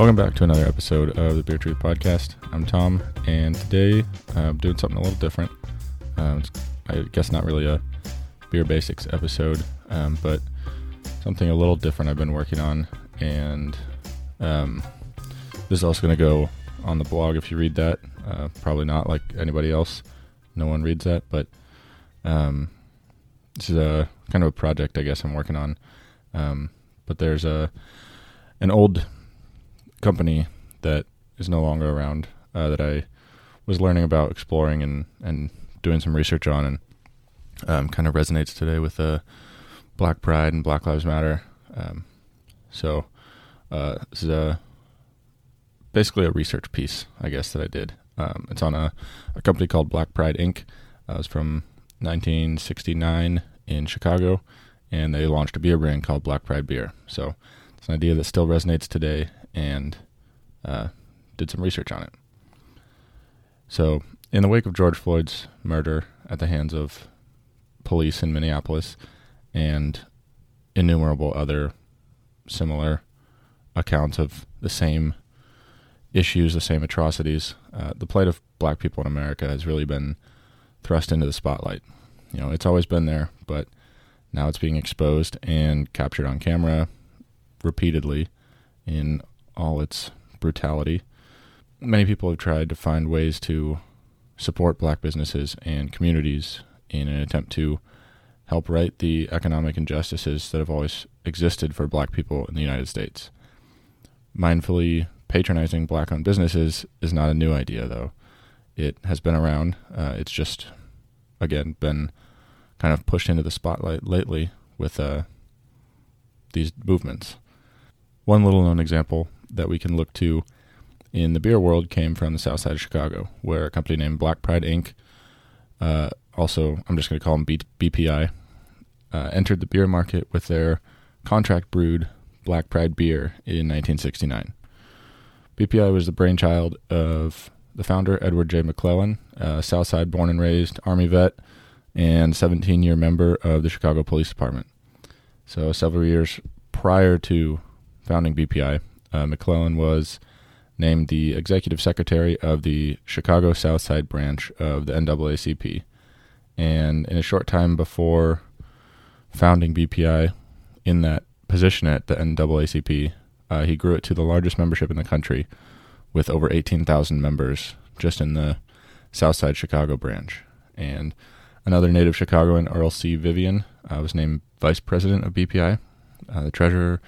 Welcome back to another episode of the Beer Truth Podcast. I'm Tom, and today I'm doing something a little different. Um, I guess not really a beer basics episode, um, but something a little different I've been working on, and um, this is also going to go on the blog if you read that. Uh, probably not like anybody else. No one reads that, but um, this is a kind of a project I guess I'm working on. Um, but there's a an old company that is no longer around uh, that I was learning about, exploring, and and doing some research on, and um, kind of resonates today with uh, Black Pride and Black Lives Matter. Um, so uh, this is a basically a research piece, I guess, that I did. Um, it's on a, a company called Black Pride Inc. Uh, it was from 1969 in Chicago, and they launched a beer brand called Black Pride Beer. So it's an idea that still resonates today, and uh, did some research on it. So, in the wake of George Floyd's murder at the hands of police in Minneapolis and innumerable other similar accounts of the same issues, the same atrocities, uh, the plight of black people in America has really been thrust into the spotlight. You know, it's always been there, but now it's being exposed and captured on camera repeatedly in all its brutality. Many people have tried to find ways to support black businesses and communities in an attempt to help right the economic injustices that have always existed for black people in the United States. Mindfully patronizing black owned businesses is not a new idea, though. It has been around. Uh, it's just, again, been kind of pushed into the spotlight lately with uh, these movements. One little known example that we can look to in the beer world came from the south side of Chicago, where a company named Black Pride Inc., uh, also, I'm just going to call them B- BPI, uh, entered the beer market with their contract brewed Black Pride beer in 1969. BPI was the brainchild of the founder, Edward J. McClellan, a Southside born and raised Army vet and 17 year member of the Chicago Police Department. So, several years prior to founding BPI, uh, McClellan was named the executive secretary of the Chicago Southside branch of the NAACP. And in a short time before founding BPI in that position at the NAACP, uh, he grew it to the largest membership in the country with over 18,000 members just in the Southside Chicago branch. And another native Chicagoan, Earl C. Vivian, uh, was named vice president of BPI. Uh, the treasurer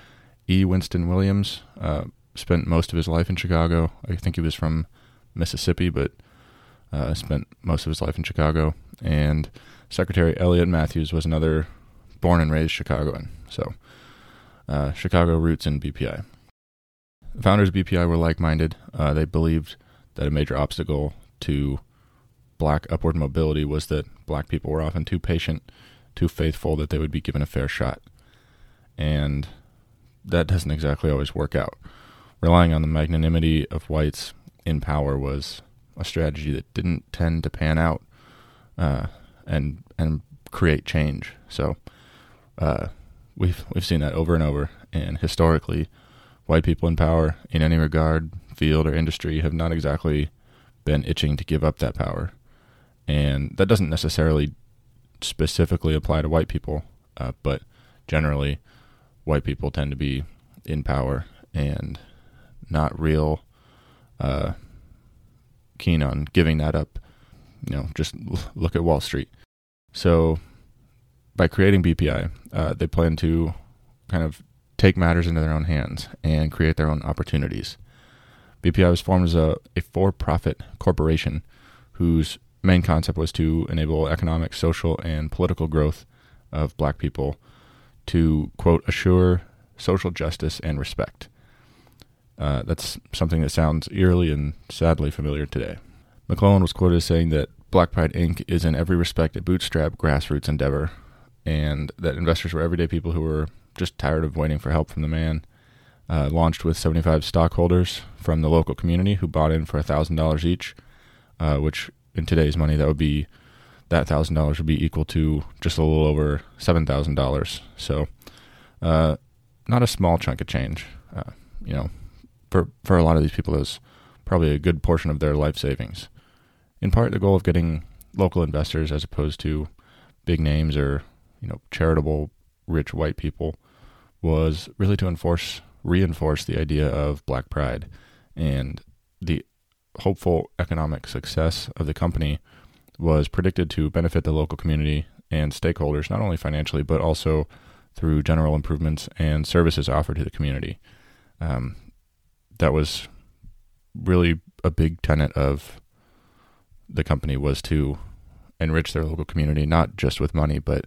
E. Winston Williams uh, spent most of his life in Chicago. I think he was from Mississippi, but uh, spent most of his life in Chicago. And Secretary Elliot Matthews was another born and raised Chicagoan. So, uh, Chicago roots in BPI. The founders of BPI were like minded. Uh, they believed that a major obstacle to black upward mobility was that black people were often too patient, too faithful that they would be given a fair shot. And that doesn't exactly always work out. Relying on the magnanimity of whites in power was a strategy that didn't tend to pan out uh, and and create change. So uh, we've we've seen that over and over, and historically, white people in power in any regard, field or industry, have not exactly been itching to give up that power, and that doesn't necessarily specifically apply to white people, uh, but generally white people tend to be in power and not real uh, keen on giving that up. You know, just look at Wall Street. So, by creating BPI, uh, they plan to kind of take matters into their own hands and create their own opportunities. BPI was formed as a, a for profit corporation whose main concept was to enable economic, social, and political growth of black people to, quote, assure social justice and respect. Uh, that's something that sounds eerily and sadly familiar today. McClellan was quoted as saying that Black Pride Inc. is in every respect a bootstrap grassroots endeavor, and that investors were everyday people who were just tired of waiting for help from the man. Uh, launched with 75 stockholders from the local community who bought in for $1,000 each, uh, which in today's money, that would be that thousand dollars would be equal to just a little over seven thousand dollars. So, uh, not a small chunk of change. Uh, you know, for for a lot of these people, is probably a good portion of their life savings. In part, the goal of getting local investors as opposed to big names or you know charitable rich white people was really to enforce reinforce the idea of black pride and the hopeful economic success of the company was predicted to benefit the local community and stakeholders not only financially but also through general improvements and services offered to the community um, that was really a big tenet of the company was to enrich their local community, not just with money, but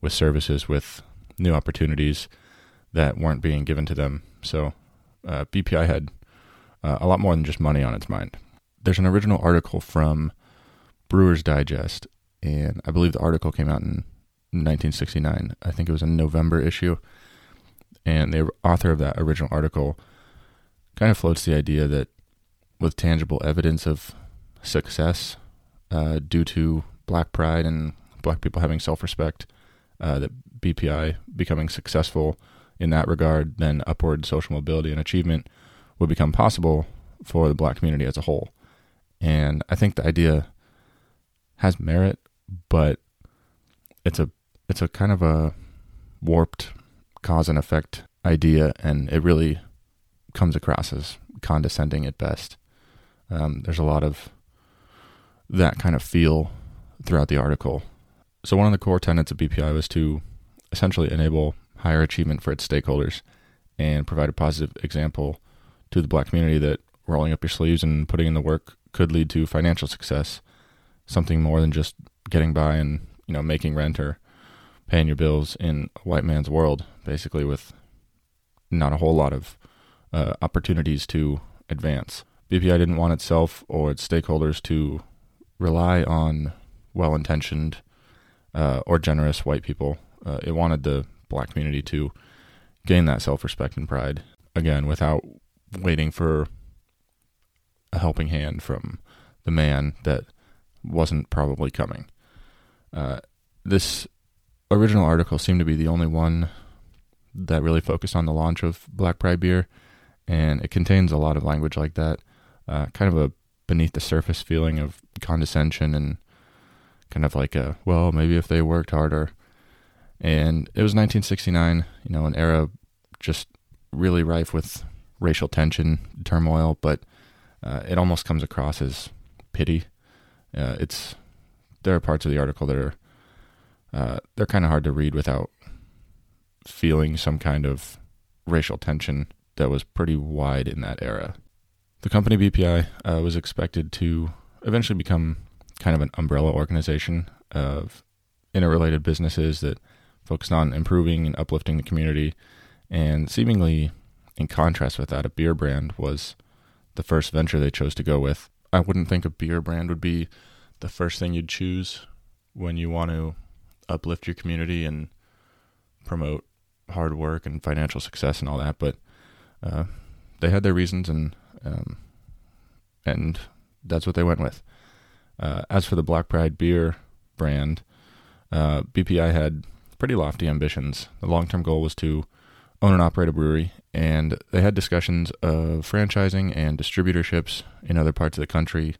with services, with new opportunities that weren't being given to them. So uh, BPI had uh, a lot more than just money on its mind. There's an original article from Brewers Digest, and I believe the article came out in 1969. I think it was a November issue. And the author of that original article kind of floats the idea that with tangible evidence of success uh, due to black pride and black people having self respect, uh, that BPI becoming successful in that regard, then upward social mobility and achievement would become possible for the black community as a whole. And I think the idea has merit, but it's a it's a kind of a warped cause and effect idea, and it really comes across as condescending at best. Um, there's a lot of that kind of feel throughout the article. So, one of the core tenets of BPI was to essentially enable higher achievement for its stakeholders and provide a positive example to the black community that rolling up your sleeves and putting in the work could lead to financial success, something more than just getting by and you know making rent or paying your bills in a white man's world, basically with not a whole lot of uh, opportunities to advance. BPI didn't want itself or its stakeholders to rely on well intentioned uh, or generous white people. Uh, it wanted the black community to gain that self respect and pride, again, without waiting for a helping hand from the man that wasn't probably coming. Uh, this original article seemed to be the only one that really focused on the launch of Black Pride beer, and it contains a lot of language like that uh, kind of a beneath the surface feeling of condescension and kind of like a well maybe if they worked harder and it was 1969 you know an era just really rife with racial tension turmoil but uh, it almost comes across as pity uh, it's there are parts of the article that are uh, they're kind of hard to read without feeling some kind of racial tension that was pretty wide in that era the company BPI uh, was expected to eventually become kind of an umbrella organization of interrelated businesses that focused on improving and uplifting the community. And seemingly in contrast with that, a beer brand was the first venture they chose to go with. I wouldn't think a beer brand would be the first thing you'd choose when you want to uplift your community and promote hard work and financial success and all that. But uh, they had their reasons, and um, and that's what they went with. Uh, as for the Black Pride beer brand, uh, BPI had pretty lofty ambitions. The long term goal was to own and operate a brewery, and they had discussions of franchising and distributorships in other parts of the country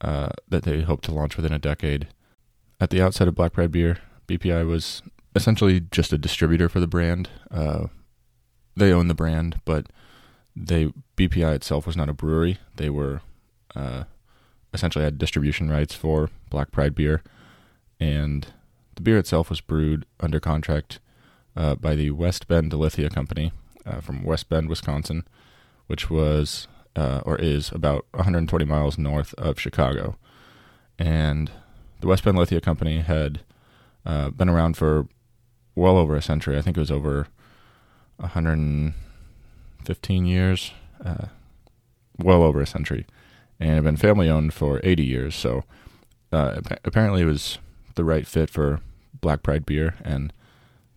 uh, that they hoped to launch within a decade. At the outset of Black Pride beer, BPI was essentially just a distributor for the brand. Uh, they own the brand, but they BPI itself was not a brewery. They were uh, essentially had distribution rights for Black Pride beer, and the beer itself was brewed under contract uh, by the West Bend Lithia Company uh, from West Bend, Wisconsin, which was uh, or is about 120 miles north of Chicago, and the West Bend Lithia Company had uh, been around for well over a century. I think it was over 115 years, uh, well over a century, and had been family owned for 80 years. So uh, apparently, it was the right fit for Black Pride beer, and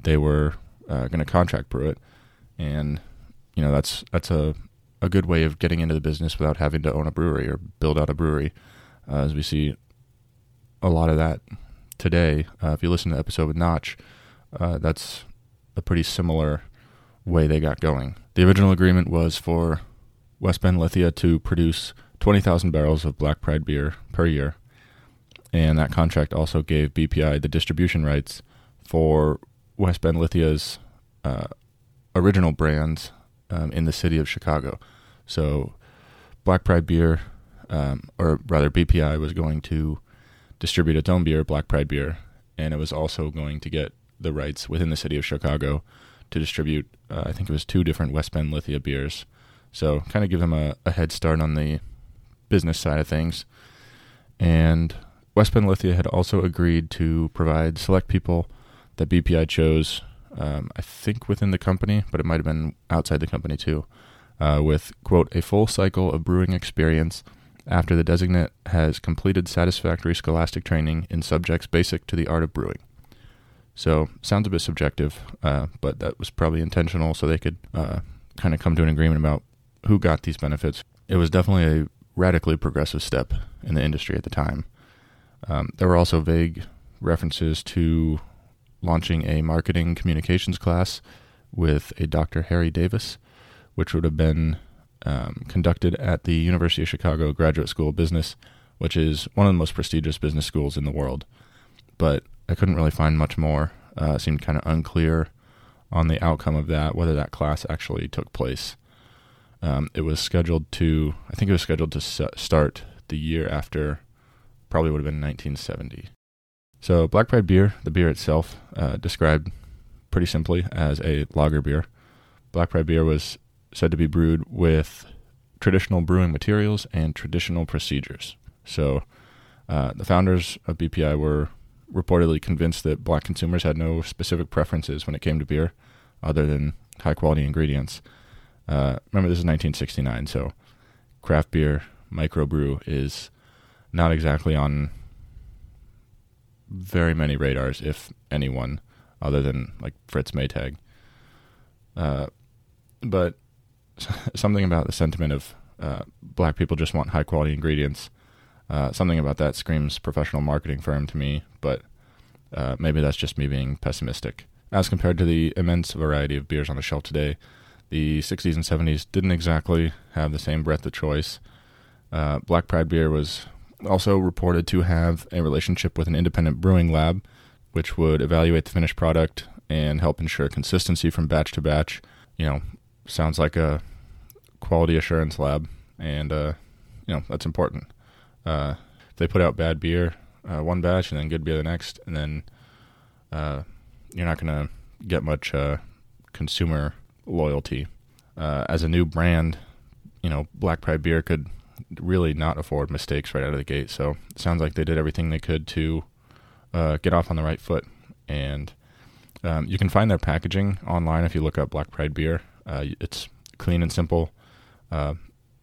they were uh, going to contract brew it. And you know that's that's a a good way of getting into the business without having to own a brewery or build out a brewery, uh, as we see a lot of that today. Uh, if you listen to the episode with Notch, uh, that's a pretty similar way they got going. The original agreement was for West Bend Lithia to produce 20,000 barrels of Black Pride beer per year. And that contract also gave BPI the distribution rights for West Bend Lithia's uh, original brands um, in the city of Chicago. So, Black Pride beer, um, or rather, BPI was going to distribute its own beer, Black Pride beer, and it was also going to get the rights within the city of Chicago to distribute, uh, I think it was two different West Bend Lithia beers. So, kind of give them a, a head start on the business side of things. And West Bend Lithia had also agreed to provide select people that BPI chose, um, I think within the company, but it might have been outside the company too, uh, with, quote, a full cycle of brewing experience after the designate has completed satisfactory scholastic training in subjects basic to the art of brewing. So, sounds a bit subjective, uh, but that was probably intentional so they could uh, kind of come to an agreement about who got these benefits. It was definitely a radically progressive step in the industry at the time. Um, there were also vague references to launching a marketing communications class with a Dr. Harry Davis, which would have been um, conducted at the University of Chicago Graduate School of Business, which is one of the most prestigious business schools in the world. But I couldn't really find much more. Uh, seemed kind of unclear on the outcome of that, whether that class actually took place. Um, it was scheduled to, I think it was scheduled to start the year after, probably would have been 1970. So, Black Pride beer, the beer itself, uh, described pretty simply as a lager beer. Black Pride beer was said to be brewed with traditional brewing materials and traditional procedures. So, uh, the founders of BPI were reportedly convinced that black consumers had no specific preferences when it came to beer other than high quality ingredients. Uh, remember, this is 1969, so craft beer microbrew is not exactly on very many radars, if anyone, other than like Fritz Maytag. Uh, but something about the sentiment of uh, black people just want high quality ingredients. Uh, something about that screams professional marketing firm to me, but uh, maybe that's just me being pessimistic. As compared to the immense variety of beers on the shelf today, the 60s and 70s didn't exactly have the same breadth of choice. Uh, Black Pride beer was also reported to have a relationship with an independent brewing lab, which would evaluate the finished product and help ensure consistency from batch to batch. You know, sounds like a quality assurance lab, and uh, you know that's important. Uh, if they put out bad beer uh, one batch and then good beer the next, and then uh, you're not going to get much uh, consumer loyalty. Uh, as a new brand, you know, Black Pride beer could really not afford mistakes right out of the gate. So it sounds like they did everything they could to uh, get off on the right foot. And um, you can find their packaging online if you look up Black Pride beer. Uh, it's clean and simple. Uh,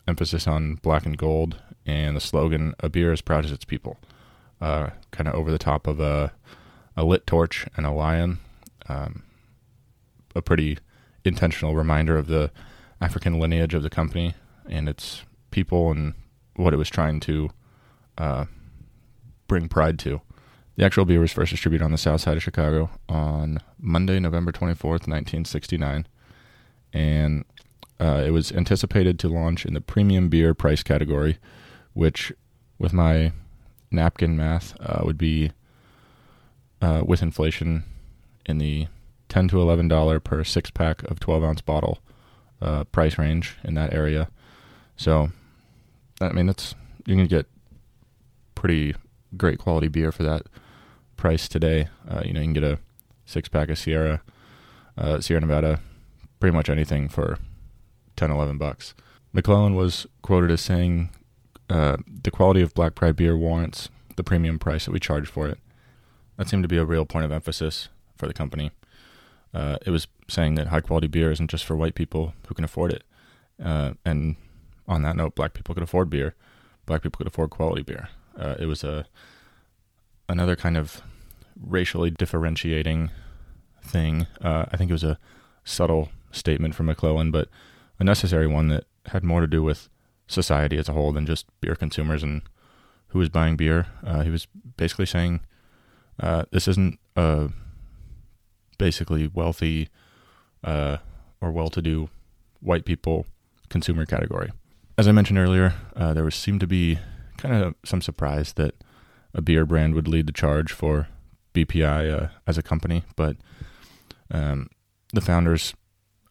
emphasis on black and gold, and the slogan "A beer as proud as its people." Uh, kind of over the top of a a lit torch and a lion. Um, a pretty intentional reminder of the African lineage of the company and its people and what it was trying to uh, bring pride to. The actual beer was first distributed on the south side of Chicago on Monday, November 24th, 1969. And uh, it was anticipated to launch in the premium beer price category, which, with my napkin math, uh, would be uh, with inflation in the ten to eleven dollar per six pack of twelve ounce bottle uh, price range in that area. So, I mean, that's you can get pretty great quality beer for that price today. Uh, you know, you can get a six pack of Sierra, uh, Sierra Nevada, pretty much anything for 10, 11 bucks. McClellan was quoted as saying, uh, "The quality of Black Pride beer warrants the premium price that we charge for it." That seemed to be a real point of emphasis for the company. Uh, it was saying that high quality beer isn't just for white people who can afford it. Uh, and on that note, black people could afford beer. Black people could afford quality beer. Uh, it was a another kind of racially differentiating thing. Uh, I think it was a subtle statement from McClellan, but a necessary one that had more to do with society as a whole than just beer consumers and who was buying beer. Uh, he was basically saying uh, this isn't a basically wealthy uh, or well-to-do white people consumer category. As I mentioned earlier, uh, there was seemed to be kind of some surprise that a beer brand would lead the charge for BPI uh, as a company, but um, the founders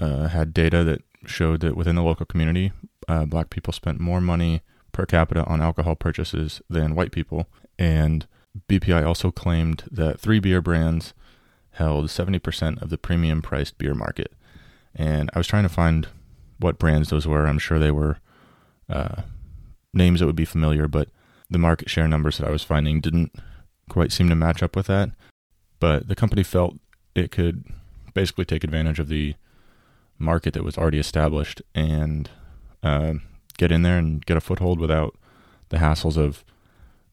uh, had data that showed that within the local community, uh, black people spent more money per capita on alcohol purchases than white people. And BPI also claimed that three beer brands held 70% of the premium priced beer market. And I was trying to find what brands those were. I'm sure they were uh, names that would be familiar, but the market share numbers that I was finding didn't quite seem to match up with that. But the company felt it could basically take advantage of the market that was already established and uh, get in there and get a foothold without the hassles of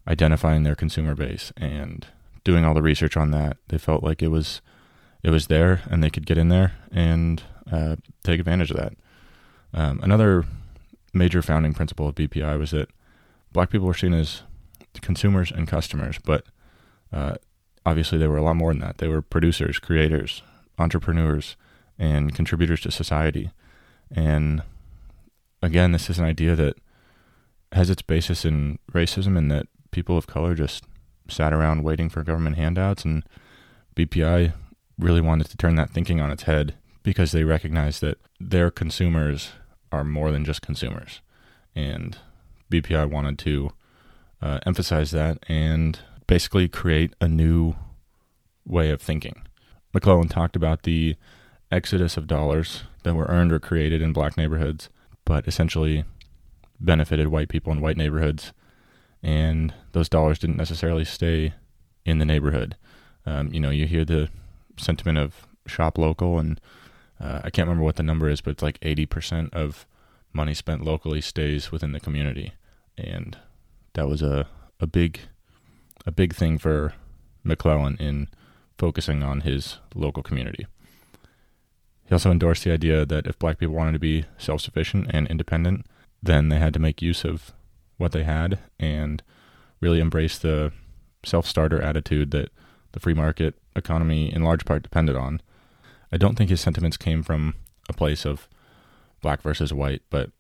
identifying their consumer base and doing all the research on that. They felt like it was it was there and they could get in there and uh, take advantage of that. Um, another major founding principle of BPI was that black people were seen as consumers and customers, but uh, obviously they were a lot more than that. They were producers, creators, entrepreneurs, and contributors to society. And again, this is an idea that has its basis in racism and that people of color just sat around waiting for government handouts. And BPI really wanted to turn that thinking on its head because they recognized that their consumers are more than just consumers. And BPI wanted to uh, emphasize that and basically create a new way of thinking. McClellan talked about the exodus of dollars that were earned or created in black neighborhoods, but essentially benefited white people in white neighborhoods. And those dollars didn't necessarily stay in the neighborhood. Um, you know, you hear the sentiment of shop local, and uh, I can't remember what the number is, but it's like 80% of money spent locally stays within the community. And that was a, a big a big thing for McClellan in focusing on his local community. He also endorsed the idea that if black people wanted to be self sufficient and independent, then they had to make use of what they had and really embrace the self starter attitude that the free market economy in large part depended on. I don't think his sentiments came from a place of black versus white, but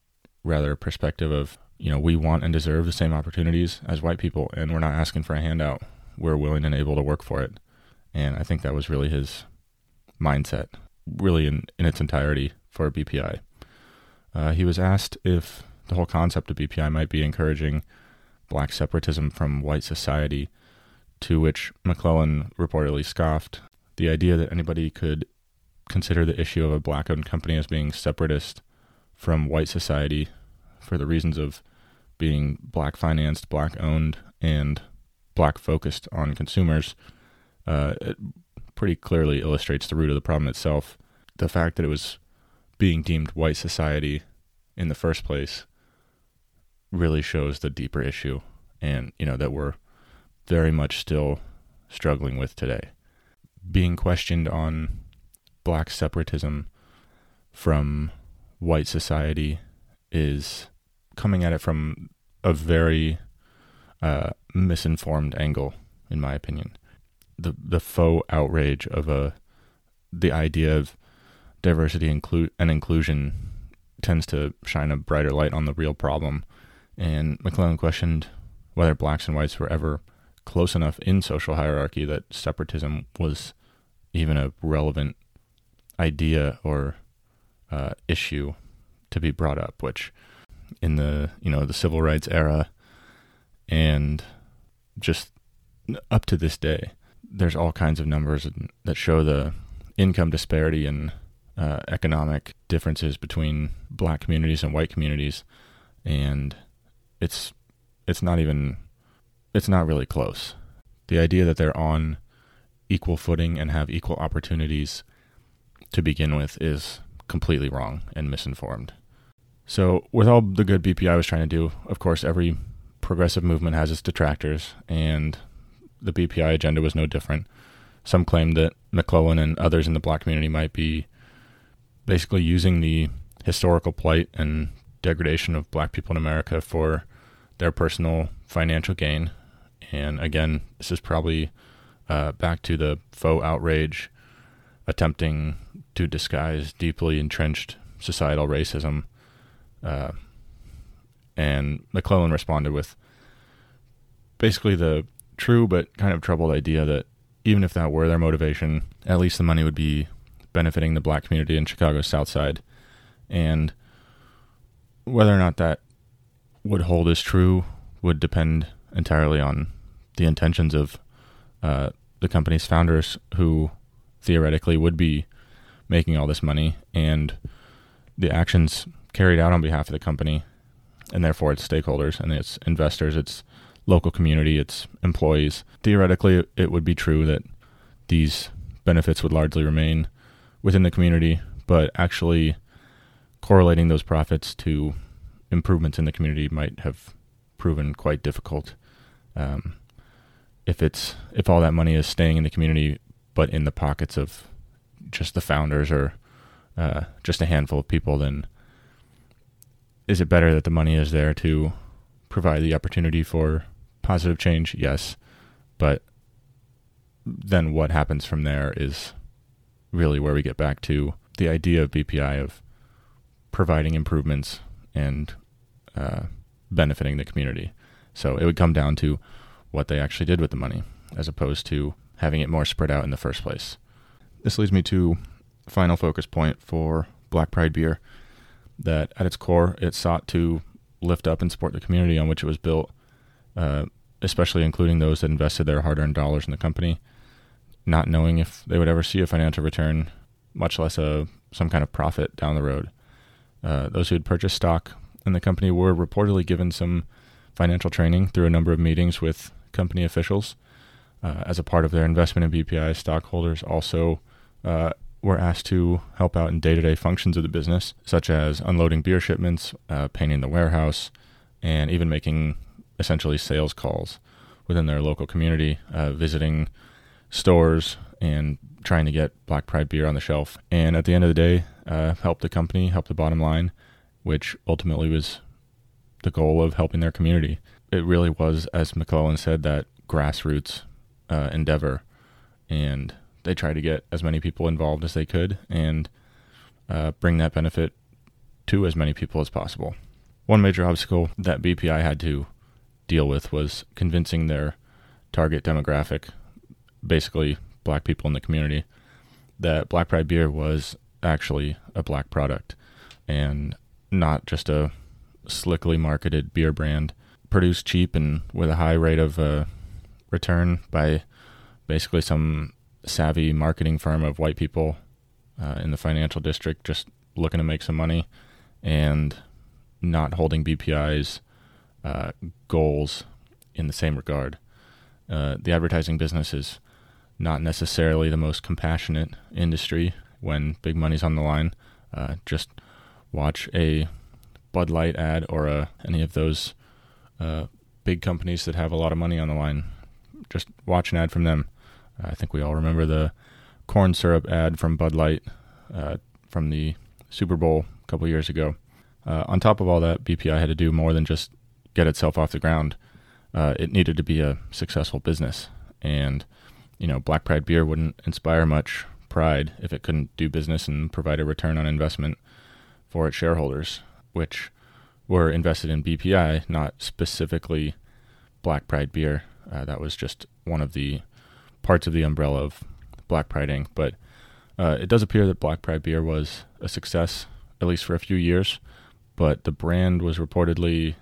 rather a perspective of, you know, we want and deserve the same opportunities as white people, and we're not asking for a handout. We're willing and able to work for it. And I think that was really his mindset really in, in its entirety for BPI. Uh, he was asked if the whole concept of BPI might be encouraging black separatism from white society, to which McClellan reportedly scoffed. The idea that anybody could consider the issue of a black owned company as being separatist from white society for the reasons of being black financed, black owned, and black focused on consumers uh, pretty clearly illustrates the root of the problem itself. The fact that it was being deemed white society in the first place really shows the deeper issue and you know that we're very much still struggling with today being questioned on black separatism from white society is coming at it from a very uh, misinformed angle in my opinion the the faux outrage of a the idea of diversity include and inclusion tends to shine a brighter light on the real problem. And McClellan questioned whether blacks and whites were ever close enough in social hierarchy that separatism was even a relevant idea or uh, issue to be brought up. Which, in the you know the civil rights era, and just up to this day, there's all kinds of numbers that show the income disparity and uh, economic differences between black communities and white communities, and it's it's not even it's not really close. The idea that they're on equal footing and have equal opportunities to begin with is completely wrong and misinformed. So, with all the good BPI was trying to do, of course, every progressive movement has its detractors, and the BPI agenda was no different. Some claimed that McClellan and others in the black community might be basically using the historical plight and degradation of black people in America for their personal financial gain. And again, this is probably uh, back to the faux outrage attempting to disguise deeply entrenched societal racism. Uh, And McClellan responded with basically the true but kind of troubled idea that even if that were their motivation, at least the money would be benefiting the black community in Chicago's South Side. And whether or not that would hold as true would depend entirely on the intentions of uh, the company's founders, who theoretically would be making all this money, and the actions carried out on behalf of the company, and therefore its stakeholders and its investors, its local community, its employees. Theoretically, it would be true that these benefits would largely remain within the community, but actually correlating those profits to improvements in the community might have proven quite difficult. Um, if it's if all that money is staying in the community, but in the pockets of just the founders or uh, just a handful of people, then is it better that the money is there to provide the opportunity for positive change? Yes, but then what happens from there is really where we get back to the idea of BPI of providing improvements and uh, benefiting the community. So it would come down to what they actually did with the money, as opposed to having it more spread out in the first place. This leads me to final focus point for Black Pride beer that at its core it sought to lift up and support the community on which it was built, uh, especially including those that invested their hard earned dollars in the company, not knowing if they would ever see a financial return, much less a some kind of profit down the road. Uh, those who had purchased stock in the company were reportedly given some financial training through a number of meetings with company officials. Uh, as a part of their investment in BPI, stockholders also uh, were asked to help out in day to day functions of the business, such as unloading beer shipments, uh, painting the warehouse, and even making essentially sales calls within their local community, uh, visiting stores and trying to get Black Pride beer on the shelf. And at the end of the day, uh, help the company, help the bottom line, which ultimately was the goal of helping their community. It really was, as McClellan said, that grassroots uh, endeavor. And they tried to get as many people involved as they could and uh, bring that benefit to as many people as possible. One major obstacle that BPI had to deal with was convincing their target demographic, basically black people in the community, that Black Pride beer was actually a black product and not just a slickly marketed beer brand produced cheap and with a high rate of uh, return by basically some savvy marketing firm of white people uh, in the financial district just looking to make some money and not holding BPI's uh, goals in the same regard. Uh, the advertising business is not necessarily the most compassionate industry when big money's on the line. Uh, just watch a Bud Light ad or a, any of those uh, big companies that have a lot of money on the line. Just watch an ad from them I think we all remember the corn syrup ad from Bud Light uh, from the Super Bowl a couple years ago. Uh, on top of all that, BPI had to do more than just get itself off the ground. Uh, it needed to be a successful business, and you know, Black Pride beer wouldn't inspire much pride if it couldn't do business and provide a return on investment for its shareholders, which were invested in BPI, not specifically Black Pride beer. Uh, that was just one of the parts of the umbrella of Black Pride Inc. But uh, it does appear that Black Pride beer was a success, at least for a few years. But the brand was reportedly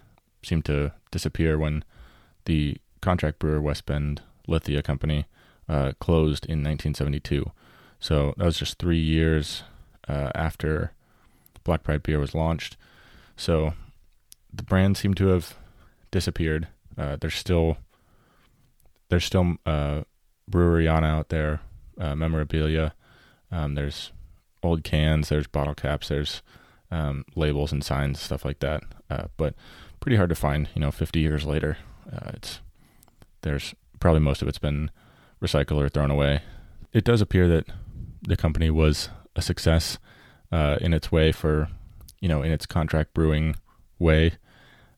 seemed to disappear when the contract brewer West Bend Lithia Company uh, closed in 1972. So that was just three years uh, after Black Pride beer was launched. So the brand seemed to have disappeared. Uh, there's still there's still uh, Breweriana out there, uh, memorabilia. Um, there's old cans, there's bottle caps, there's um, labels and signs, stuff like that. Uh, but pretty hard to find. You know, 50 years later, uh, it's there's probably most of it's been recycled or thrown away. It does appear that the company was a success uh, in its way for, you know, in its contract brewing way,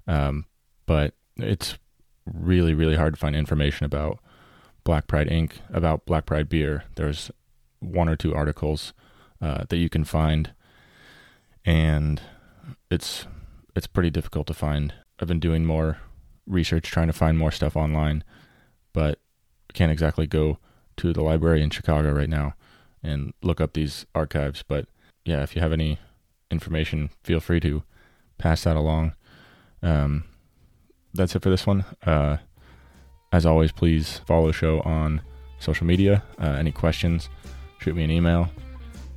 um, but it's really really hard to find information about Black Pride Inc. about Black Pride beer. There's one or two articles uh, that you can find, and it's it's pretty difficult to find I've been doing more research, trying to find more stuff online, but can't exactly go to the library in Chicago right now and look up these archives. But yeah, if you have any information, feel free to pass that along. Um, that's it for this one. Uh, as always, please follow the show on social media. Uh, any questions, shoot me an email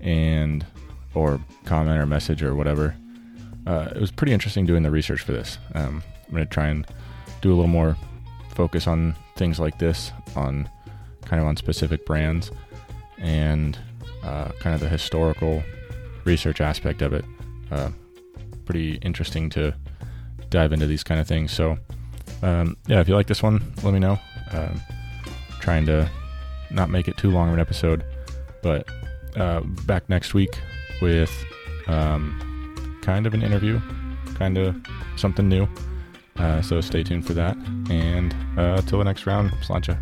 and or comment or message or whatever. Uh, it was pretty interesting doing the research for this. Um, I'm going to try and do a little more focus on things like this, on kind of on specific brands, and uh, kind of the historical research aspect of it. Uh, pretty interesting to dive into these kind of things. So, um, yeah, if you like this one, let me know. Um, trying to not make it too long of an episode, but uh, back next week with um, kind of an interview, kind of something new. Uh, so stay tuned for that. And uh, till the next round, sláinte.